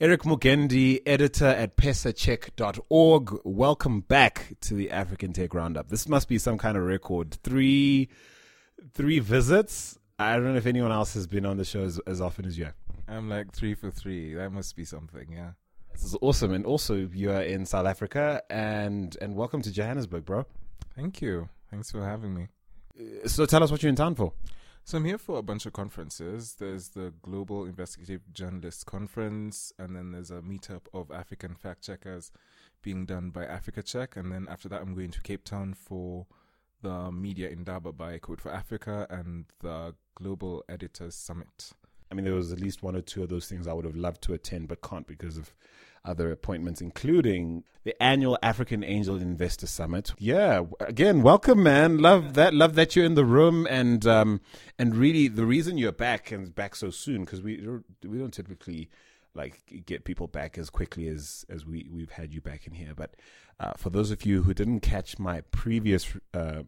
Eric Mugendi, editor at pesacheck.org. Welcome back to the African Tech Roundup. This must be some kind of record. Three, three visits. I don't know if anyone else has been on the show as, as often as you have. I'm like three for three. That must be something, yeah. This is awesome. And also, you are in South Africa, and and welcome to Johannesburg, bro. Thank you. Thanks for having me. So tell us what you're in town for. So I'm here for a bunch of conferences. There's the Global Investigative Journalists Conference, and then there's a meetup of African fact checkers being done by Africa Check, and then after that I'm going to Cape Town for the Media Indaba by Code for Africa and the Global Editors Summit. I mean, there was at least one or two of those things I would have loved to attend, but can't because of other appointments, including the annual African Angel Investor Summit. Yeah, again, welcome, man. Love that. Love that you're in the room, and um, and really the reason you're back and back so soon because we we don't typically like get people back as quickly as as we we've had you back in here. But uh, for those of you who didn't catch my previous uh,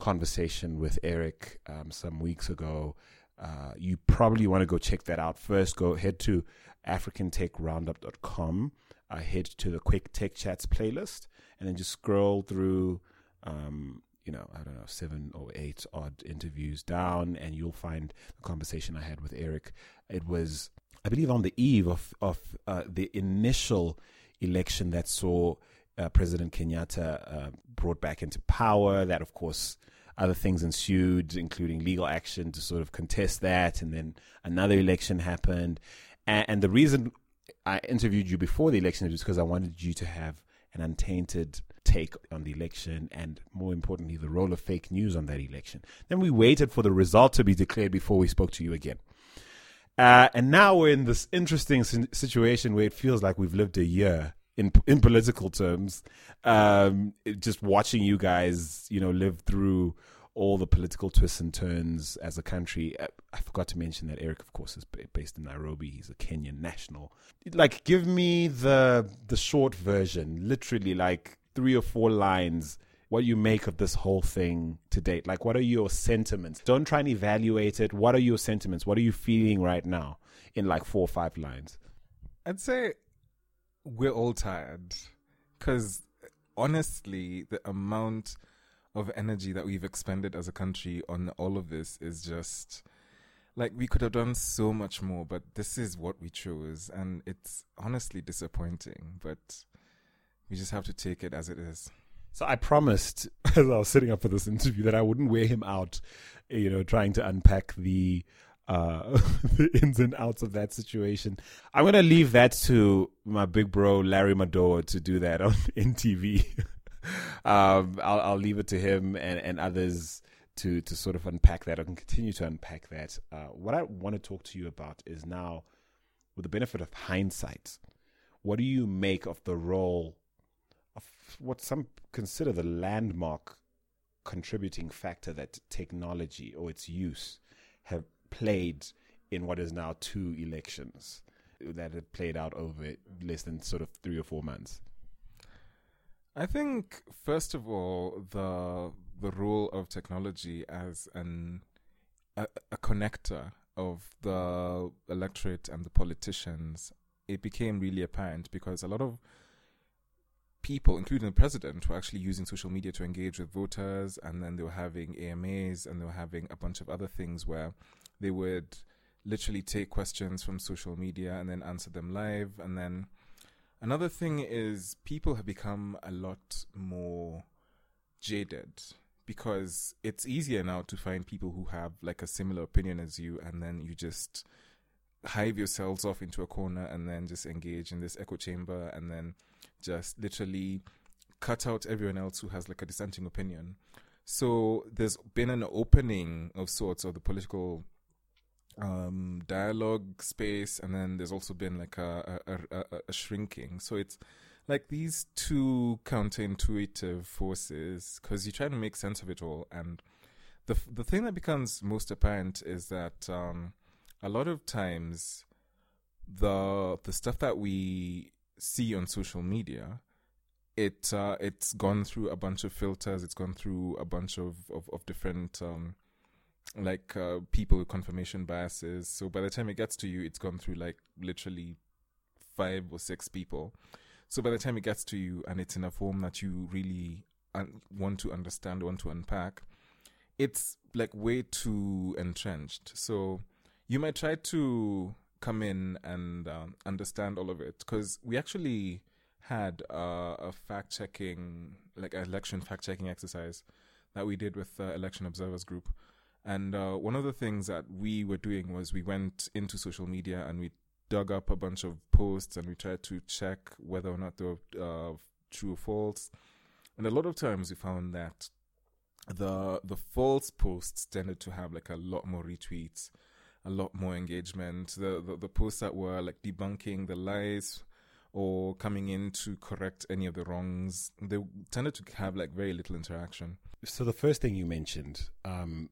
conversation with Eric um, some weeks ago. Uh, you probably want to go check that out first. Go head to africantechroundup.com, uh, head to the quick tech chats playlist, and then just scroll through, um, you know, I don't know, seven or eight odd interviews down, and you'll find the conversation I had with Eric. It was, I believe, on the eve of of uh, the initial election that saw uh, President Kenyatta uh, brought back into power. That, of course, other things ensued, including legal action to sort of contest that, and then another election happened. And, and the reason I interviewed you before the election is because I wanted you to have an untainted take on the election, and more importantly, the role of fake news on that election. Then we waited for the result to be declared before we spoke to you again. Uh, and now we're in this interesting situation where it feels like we've lived a year in in political terms. Um, just watching you guys, you know, live through all the political twists and turns as a country. Uh, I forgot to mention that Eric, of course, is based in Nairobi. He's a Kenyan national. Like, give me the the short version, literally like three or four lines. What you make of this whole thing to date? Like, what are your sentiments? Don't try and evaluate it. What are your sentiments? What are you feeling right now? In like four or five lines. I'd say we're all tired because honestly, the amount of energy that we've expended as a country on all of this is just like we could have done so much more, but this is what we chose, and it's honestly disappointing, but we just have to take it as it is. So I promised as I was setting up for this interview that I wouldn't wear him out, you know, trying to unpack the uh the ins and outs of that situation. I'm gonna leave that to my big bro Larry Madowo to do that on NTV. um, I'll I'll leave it to him and, and others to to sort of unpack that. I can continue to unpack that. Uh, what I want to talk to you about is now, with the benefit of hindsight, what do you make of the role of what some consider the landmark contributing factor that technology or its use have played in what is now two elections that had played out over less than sort of three or four months. I think first of all the the role of technology as an a, a connector of the electorate and the politicians it became really apparent because a lot of people including the president were actually using social media to engage with voters and then they were having AMAs and they were having a bunch of other things where they would literally take questions from social media and then answer them live and then Another thing is people have become a lot more jaded because it's easier now to find people who have like a similar opinion as you and then you just hive yourselves off into a corner and then just engage in this echo chamber and then just literally cut out everyone else who has like a dissenting opinion. So there's been an opening of sorts of the political um, dialogue space, and then there's also been like a, a, a, a shrinking. So it's like these two counterintuitive forces because you try to make sense of it all, and the the thing that becomes most apparent is that um, a lot of times the the stuff that we see on social media it uh, it's gone through a bunch of filters it's gone through a bunch of of, of different um, like uh, people with confirmation biases. So by the time it gets to you, it's gone through like literally five or six people. So by the time it gets to you and it's in a form that you really un- want to understand, want to unpack, it's like way too entrenched. So you might try to come in and um, understand all of it because we actually had uh, a fact checking, like election fact checking exercise that we did with the Election Observers Group. And uh, one of the things that we were doing was we went into social media and we dug up a bunch of posts and we tried to check whether or not they were uh, true or false. And a lot of times we found that the the false posts tended to have like a lot more retweets, a lot more engagement. The the, the posts that were like debunking the lies or coming in to correct any of the wrongs, they tended to have like very little interaction. So the first thing you mentioned um,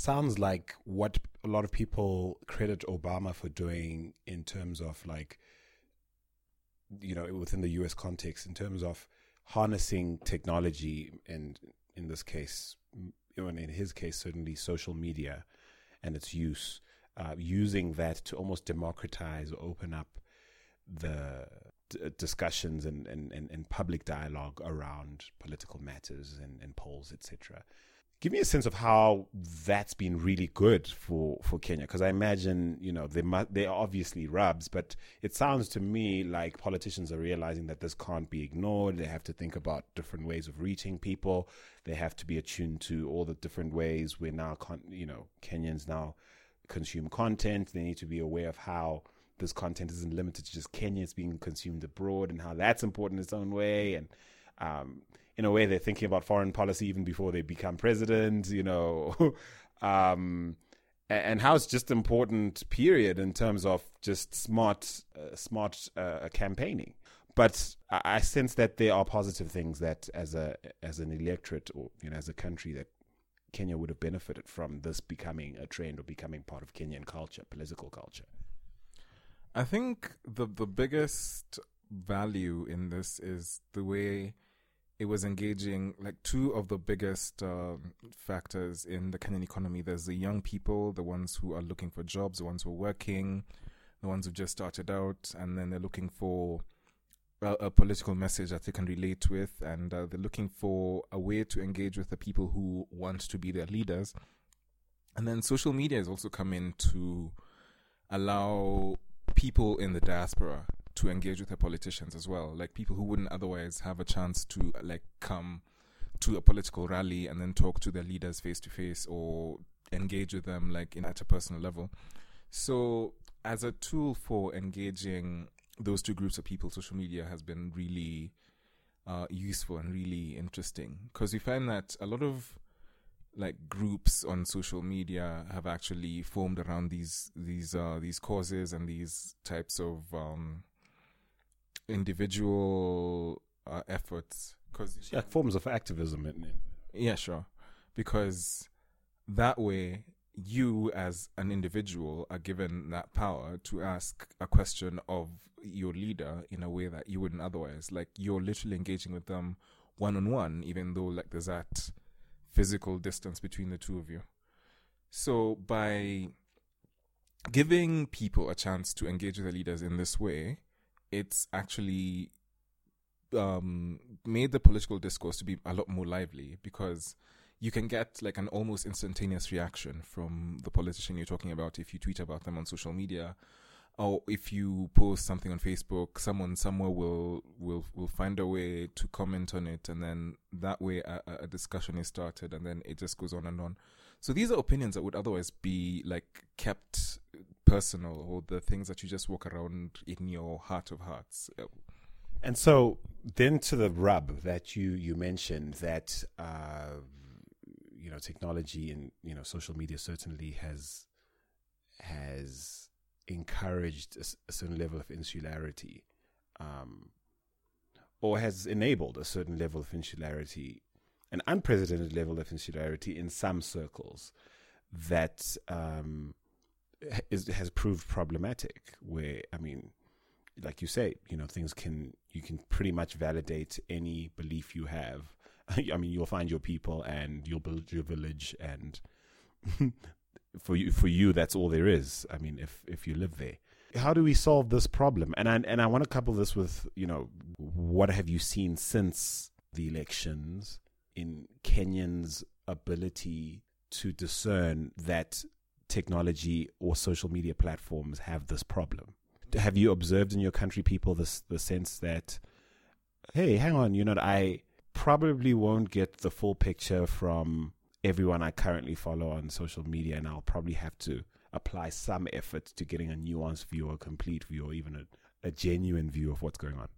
sounds like what a lot of people credit Obama for doing in terms of like, you know, within the U.S. context, in terms of harnessing technology, and in this case, in his case, certainly social media and its use, uh, using that to almost democratize or open up the d- discussions and, and, and, and, public dialogue around political matters and, and polls, etc. Give me a sense of how that's been really good for, for Kenya, because I imagine you know they mu- they are obviously rubs, but it sounds to me like politicians are realizing that this can't be ignored. They have to think about different ways of reaching people. They have to be attuned to all the different ways where now con- you know Kenyans now consume content. They need to be aware of how this content isn't limited to just Kenya; it's being consumed abroad, and how that's important in its own way. And um, in a way, they're thinking about foreign policy even before they become president. You know. um, and how it's just important period in terms of just smart uh, smart uh, campaigning but I sense that there are positive things that as a as an electorate or you know as a country that Kenya would have benefited from this becoming a trend or becoming part of Kenyan culture political culture I think the the biggest value in this is the way it was engaging like two of the biggest uh, factors in the Kenyan economy. There's the young people, the ones who are looking for jobs, the ones who are working, the ones who just started out, and then they're looking for a, a political message that they can relate with, and uh, they're looking for a way to engage with the people who want to be their leaders. And then social media has also come in to allow people in the diaspora to engage with their politicians as well, like people who wouldn't otherwise have a chance to like come to a political rally and then talk to their leaders face to face or engage with them like in at a personal level. So as a tool for engaging those two groups of people, social media has been really uh, useful and really interesting because we find that a lot of like groups on social media have actually formed around these these uh, these causes and these types of um, individual uh, efforts because yeah forms of activism in it. yeah sure because that way you as an individual are given that power to ask a question of your leader in a way that you wouldn't otherwise like you're literally engaging with them one on one even though like there's that physical distance between the two of you. So by giving people a chance to engage with the leaders in this way, it's actually um, made the political discourse to be a lot more lively because you can get like an almost instantaneous reaction from the politician you're talking about if you tweet about them on social media or if you post something on Facebook, someone somewhere will will will find a way to comment on it, and then that way a, a, discussion is started, and then it just goes on and on. So these are opinions that would otherwise be like kept personal, or the things that you just walk around in your heart of hearts. And so then to the rub that you you mentioned that uh, you know technology and you know social media certainly has has encouraged a, a certain level of insularity, um, or has enabled a certain level of insularity, an unprecedented level of insularity in some circles that um, is, has proved problematic. Where I mean, like you say, you know, things can you can pretty much validate any belief you have. I mean, you'll find your people and you'll build your village, and for you, for you, that's all there is. I mean, if if you live there, how do we solve this problem? And I and I want to couple this with you know what have you seen since the elections in Kenyans' ability to discern that technology or social media platforms have this problem. Have you observed in your country people this the sense that hey, hang on, you know, I probably won't get the full picture from everyone I currently follow on social media, and I'll probably have to apply some effort to getting a nuanced view or a complete view or even a, a genuine view of what's going on.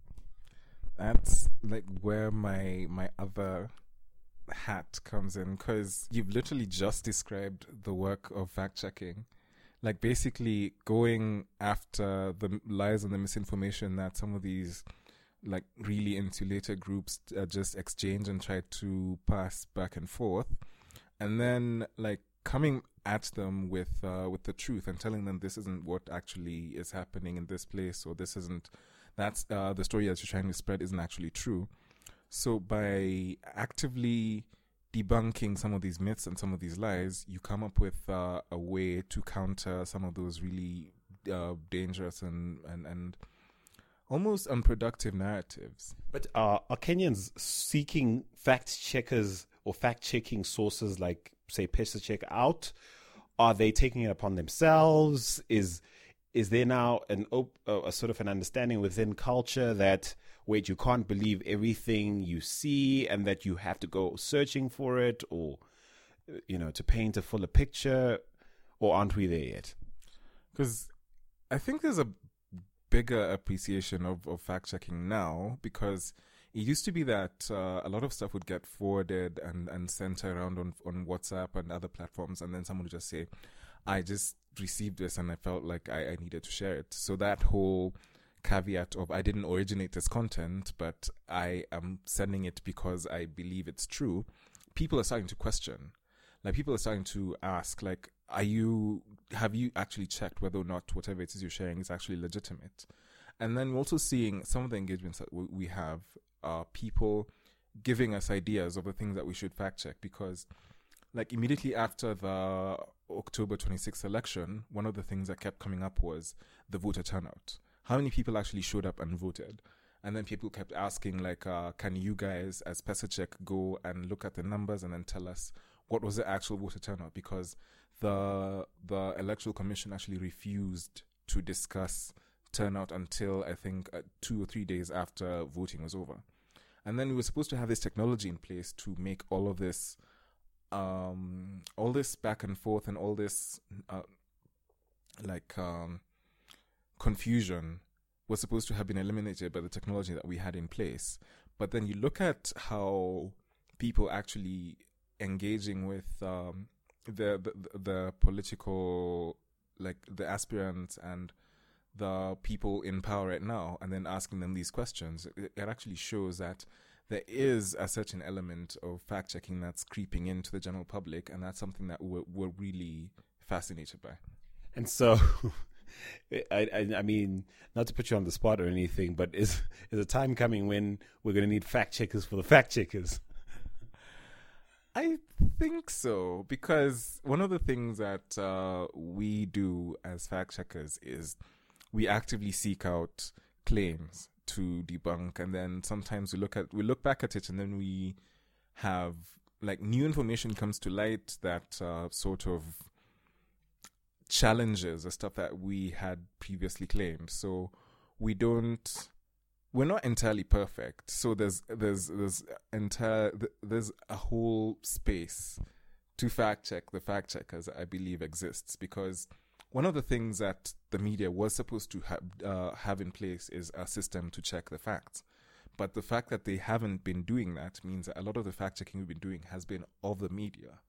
That's like where my my other hat comes in because you've literally just described the work of fact checking. Like basically going after the lies and the misinformation that some of these like really insulated groups uh, just exchange and try to pass back and forth, and then like coming at them with uh, with the truth and telling them this isn't what actually is happening in this place or this isn't that's uh, the story that you're trying to spread isn't actually true. So by actively debunking some of these myths and some of these lies, you come up with uh, a way to counter some of those really uh, dangerous and, and, and almost unproductive narratives. But are Kenyans seeking fact checkers or fact checking sources like, say, PesaCheck out? Are they taking it upon themselves? Is is there now an op- a sort of an understanding within culture that wait you can't believe everything you see and that you have to go searching for it or you know to paint a fuller picture or aren't we there yet? Because i think there's a bigger appreciation of, of fact checking now because it used to be that uh, a lot of stuff would get forwarded and, and sent around on, on WhatsApp and other platforms, and then someone would just say, I just received this and I felt like I, I needed to share it. So that whole caveat of I didn't originate this content, but I am sending it because I believe it's true, people are starting to question. Like people are starting to ask, like, are you have you actually checked whether or not whatever it is you're sharing is actually legitimate? And then we're also seeing some of the engagements that we have are people giving us ideas of the things that we should fact check because like immediately after the October 26th election, one of the things that kept coming up was the voter turnout. How many people actually showed up and voted? And then people kept asking, like, uh, can you guys, as PesaCheck, go and look at the numbers and then tell us what was the actual voter turnout? Because the the electoral commission actually refused to discuss turnout until I think uh, two or three days after voting was over, and then we were supposed to have this technology in place to make all of this, um, all this back and forth and all this, uh, like um, confusion was supposed to have been eliminated by the technology that we had in place. But then you look at how people actually engaging with um, the, the the political like the aspirants and the people in power right now and then asking them these questions it, it actually shows that there is a certain element of fact checking that's creeping into the general public and that's something that we're, we're really fascinated by and so I, I, I mean, not to put you on the spot or anything, but is is a time coming when we're going to need fact checkers for the fact checkers? I think so because one of the things that uh, we do as fact checkers is we actively seek out claims to debunk, and then sometimes we look at we look back at it, and then we have like new information comes to light that uh, sort of challenges the stuff that we had previously claimed. So we don't we're not entirely perfect. So there's there's there's entire there's a whole space to fact check the fact checkers I believe exists because one of the things that the media was supposed to have uh, have in place is a system to check the facts. But the fact that they haven't been doing that means that a lot of the fact checking we've been doing has been of the media.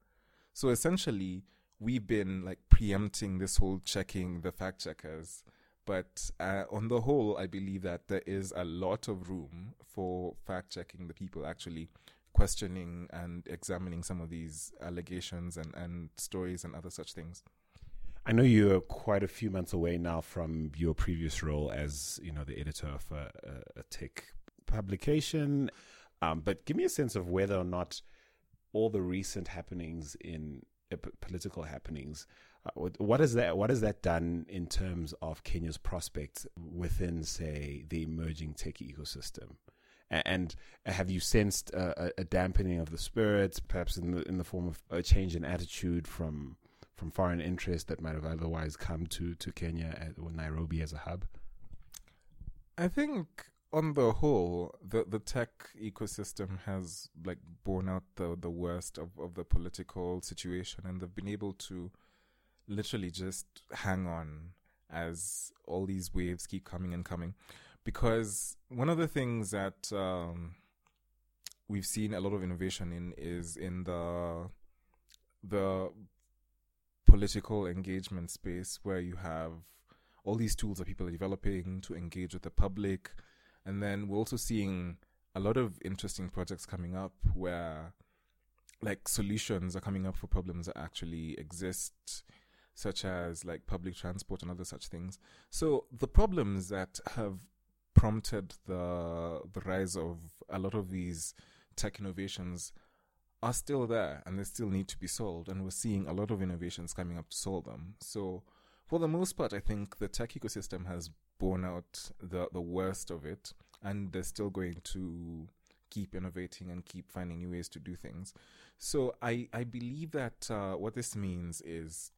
So essentially, we've been like preempting this whole checking the fact checkers but uh, on the whole, I believe that there is a lot of room for fact checking the people actually questioning and examining some of these allegations and, and stories and other such things. I know you're quite a few months away now from your previous role as you know the editor of a, a, tech publication, um, but give me a sense of whether or not all the recent happenings in uh, political happenings Uh, what is that? What has that done in terms of Kenya's prospects within, say, the emerging tech ecosystem? And have you sensed a, a dampening of the spirits, perhaps in the in the form of a change in attitude from from foreign interest that might have otherwise come to to Kenya or Nairobi as a hub? I think on the whole, the the tech ecosystem has like borne out the the worst of, of the political situation, and they've been able to literally just hang on as all these waves keep coming and coming. Because one of the things that um, we've seen a lot of innovation in is in the the political engagement space where you have all these tools that people are developing to engage with the public. And then we're also seeing a lot of interesting projects coming up where like solutions are coming up for problems that actually exist such as like public transport and other such things. So the problems that have prompted the the rise of a lot of these tech innovations are still there and they still need to be solved and we're seeing a lot of innovations coming up to solve them. So for the most part I think the tech ecosystem has borne out the the worst of it and they're still going to keep innovating and keep finding new ways to do things. So I I believe that uh, what this means is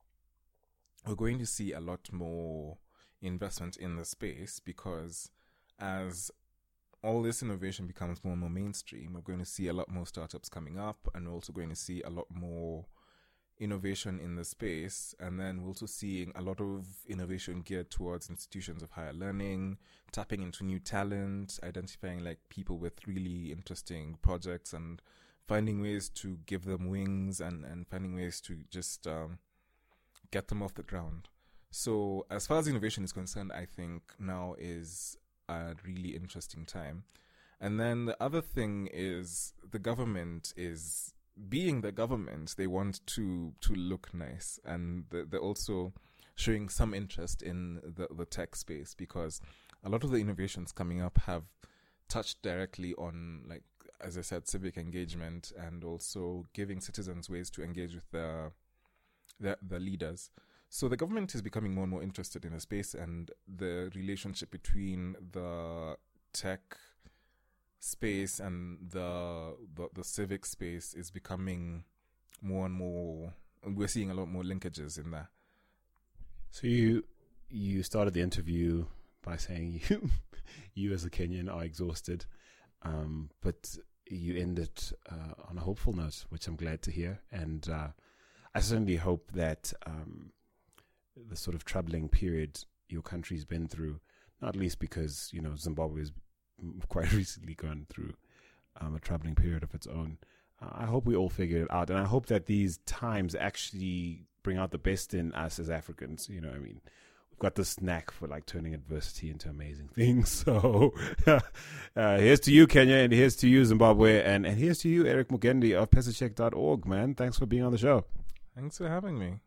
we're going to see a lot more investment in the space because as all this innovation becomes more and more mainstream, we're going to see a lot more startups coming up and we're also going to see a lot more innovation in the space. And then we're also seeing a lot of innovation geared towards institutions of higher learning, tapping into new talent, identifying like people with really interesting projects and finding ways to give them wings and, and finding ways to just um, get them off the ground. So, as far as innovation is concerned, I think now is a really interesting time. And then the other thing is the government is being the government, they want to to look nice, and they're also showing some interest in the the tech space because a lot of the innovations coming up have touched directly on like as I said, civic engagement and also giving citizens ways to engage with the the, the leaders. So the government is becoming more and more interested in the space and the relationship between the tech space and the, the the, civic space is becoming more and more we're seeing a lot more linkages in there. So you you started the interview by saying you you as a Kenyan are exhausted, um, but you ended uh, on a hopeful note, which I'm glad to hear. And uh, I certainly hope that um, the sort of troubling period your country's been through, not least because you know Zimbabwe has quite recently gone through um, a troubling period of its own. Uh, I hope we all figure it out, and I hope that these times actually bring out the best in us as Africans. You know, I mean, we've got this knack for like turning adversity into amazing things. So, uh, here's to you, Kenya, and here's to you, Zimbabwe, and and here's to you, Eric Mugendi of PesaCheck.org. Man, thanks for being on the show. Thanks for having me.